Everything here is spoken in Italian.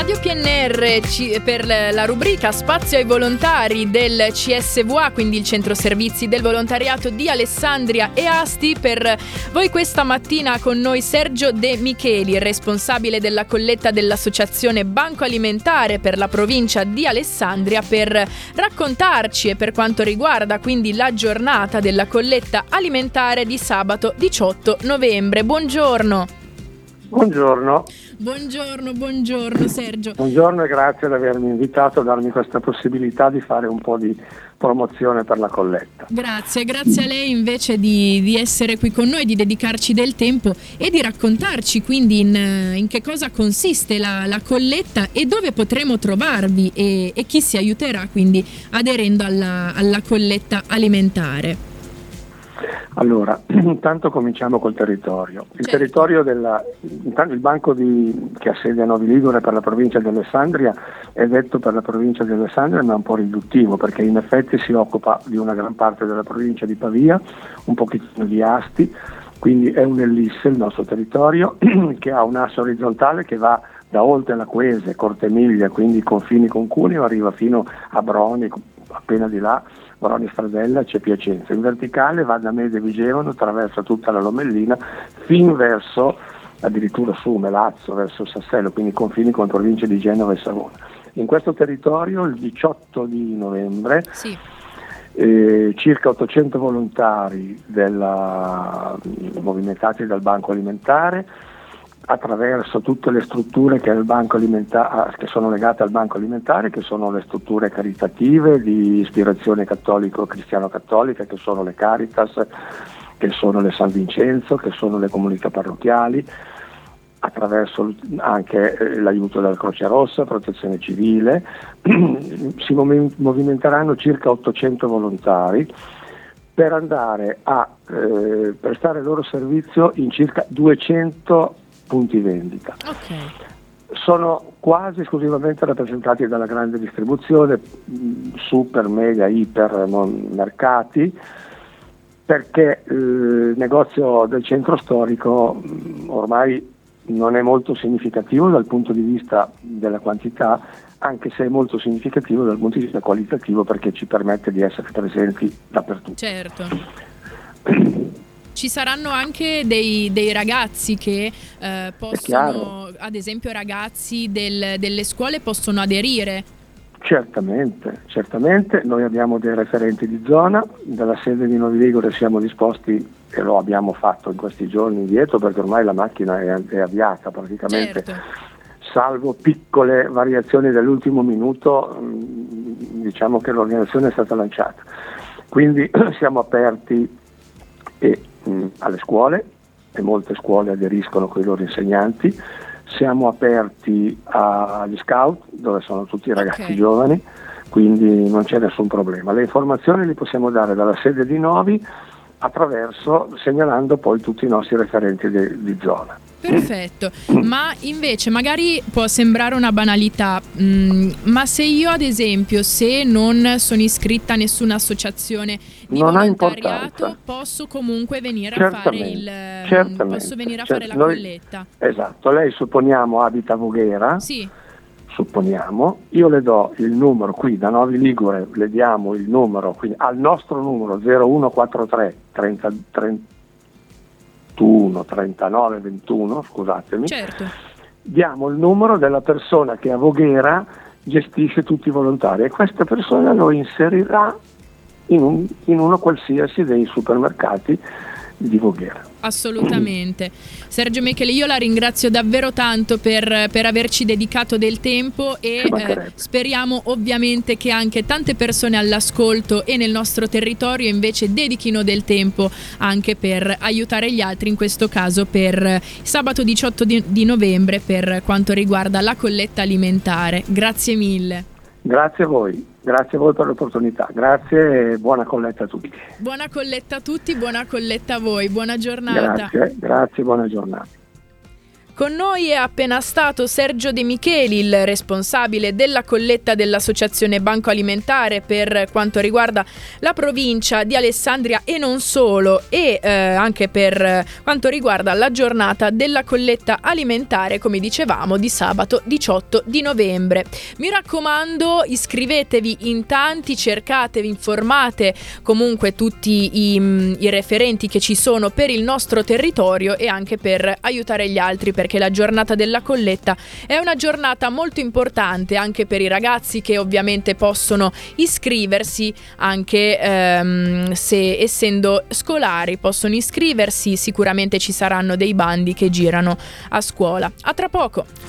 Radio PNR per la rubrica Spazio ai volontari del CSVA, quindi il centro servizi del volontariato di Alessandria e Asti. Per voi questa mattina con noi Sergio De Micheli, responsabile della colletta dell'associazione Banco Alimentare per la provincia di Alessandria, per raccontarci e per quanto riguarda quindi la giornata della colletta alimentare di sabato 18 novembre. Buongiorno. Buongiorno. Buongiorno, buongiorno Sergio. Buongiorno e grazie di avermi invitato, a darmi questa possibilità di fare un po' di promozione per la colletta. Grazie, grazie a lei invece di, di essere qui con noi, di dedicarci del tempo e di raccontarci quindi in, in che cosa consiste la, la, colletta e dove potremo trovarvi e, e, chi si aiuterà quindi aderendo alla, alla colletta alimentare. Allora, intanto cominciamo col territorio. Il certo. territorio della, il banco di, che ha sede a Novi Ligure per la provincia di Alessandria è detto per la provincia di Alessandria ma è un po' riduttivo perché in effetti si occupa di una gran parte della provincia di Pavia, un pochettino di Asti, quindi è un ellisse il nostro territorio che ha un asse orizzontale che va da oltre la Quese, Cortemiglia, quindi i confini con Cuneo, arriva fino a Broni, appena di là Moroni Stradella c'è Piacenza. In verticale va da Mede Vigevano, attraversa tutta la Lomellina, fin verso addirittura su Melazzo, verso Sassello, quindi confini con province di Genova e Savona. In questo territorio il 18 di novembre sì. eh, circa 800 volontari della, movimentati dal Banco Alimentare attraverso tutte le strutture che, ah, che, sono legate al Banco Alimentare, che sono le strutture caritative di ispirazione cattolico-cristiano-cattolica, che sono le Caritas, che sono le San Vincenzo, che sono le comunità parrocchiali, attraverso anche eh, l'aiuto della Croce Rossa, Protezione Civile. si movimenteranno circa 800 volontari per andare a eh, prestare il loro servizio in circa 200 punti vendita. Okay. Sono quasi esclusivamente rappresentati dalla grande distribuzione, super, mega, iper mercati, perché il negozio del centro storico ormai non è molto significativo dal punto di vista della quantità, anche se è molto significativo dal punto di vista qualitativo perché ci permette di essere presenti dappertutto. Certo. ci saranno anche dei, dei ragazzi che eh, possono, ad esempio ragazzi del, delle scuole possono aderire. Certamente, certamente, noi abbiamo dei referenti di zona, dalla sede di Novi Ligure siamo disposti e lo abbiamo fatto in questi giorni indietro perché ormai la macchina è, è avviata praticamente. Certo. Salvo piccole variazioni dell'ultimo minuto, mm, diciamo che l'organizzazione è stata lanciata. Quindi siamo aperti e mh, alle scuole e molte scuole aderiscono con i loro insegnanti. Siamo aperti agli scout dove sono tutti i ragazzi okay. giovani, quindi non c'è nessun problema. Le informazioni le possiamo dare dalla sede di Novi attraverso segnalando poi tutti i nostri referenti de, di zona. Perfetto, ma invece magari può sembrare una banalità, mh, mm, ma se io ad esempio se non sono iscritta a nessuna associazione di non volontariato posso comunque venire a fare il posso venire a fare la Noi, colletta. Esatto, lei supponiamo abita a Voghera. Sì. Supponiamo, io le do il numero qui da Novi Ligure, le diamo il numero quindi, al nostro numero 0143 30, 30 21, 39, 21, scusatemi, certo. diamo il numero della persona che a Voghera gestisce tutti i volontari e questa persona lo inserirà in, un, in uno qualsiasi dei supermercati di Voghera. Assolutamente. Sergio Michele, io la ringrazio davvero tanto per, per averci dedicato del tempo e eh, speriamo ovviamente che anche tante persone all'ascolto e nel nostro territorio invece dedichino del tempo anche per aiutare gli altri, in questo caso per sabato 18 di, di novembre per quanto riguarda la colletta alimentare. Grazie mille. Grazie a voi. Grazie a voi per l'opportunità, grazie e buona colletta a tutti. Buona colletta a tutti, buona colletta a voi, buona giornata. Grazie, grazie, buona giornata. Con noi è appena stato Sergio De Micheli, il responsabile della colletta dell'Associazione Banco Alimentare per quanto riguarda la provincia di Alessandria e non solo, e eh, anche per quanto riguarda la giornata della colletta alimentare, come dicevamo, di sabato 18 di novembre. Mi raccomando, iscrivetevi in tanti, cercatevi, informate comunque tutti i, i referenti che ci sono per il nostro territorio e anche per aiutare gli altri perché la giornata della colletta è una giornata molto importante anche per i ragazzi che ovviamente possono iscriversi anche ehm, se essendo scolari possono iscriversi, sicuramente ci saranno dei bandi che girano a scuola. A tra poco.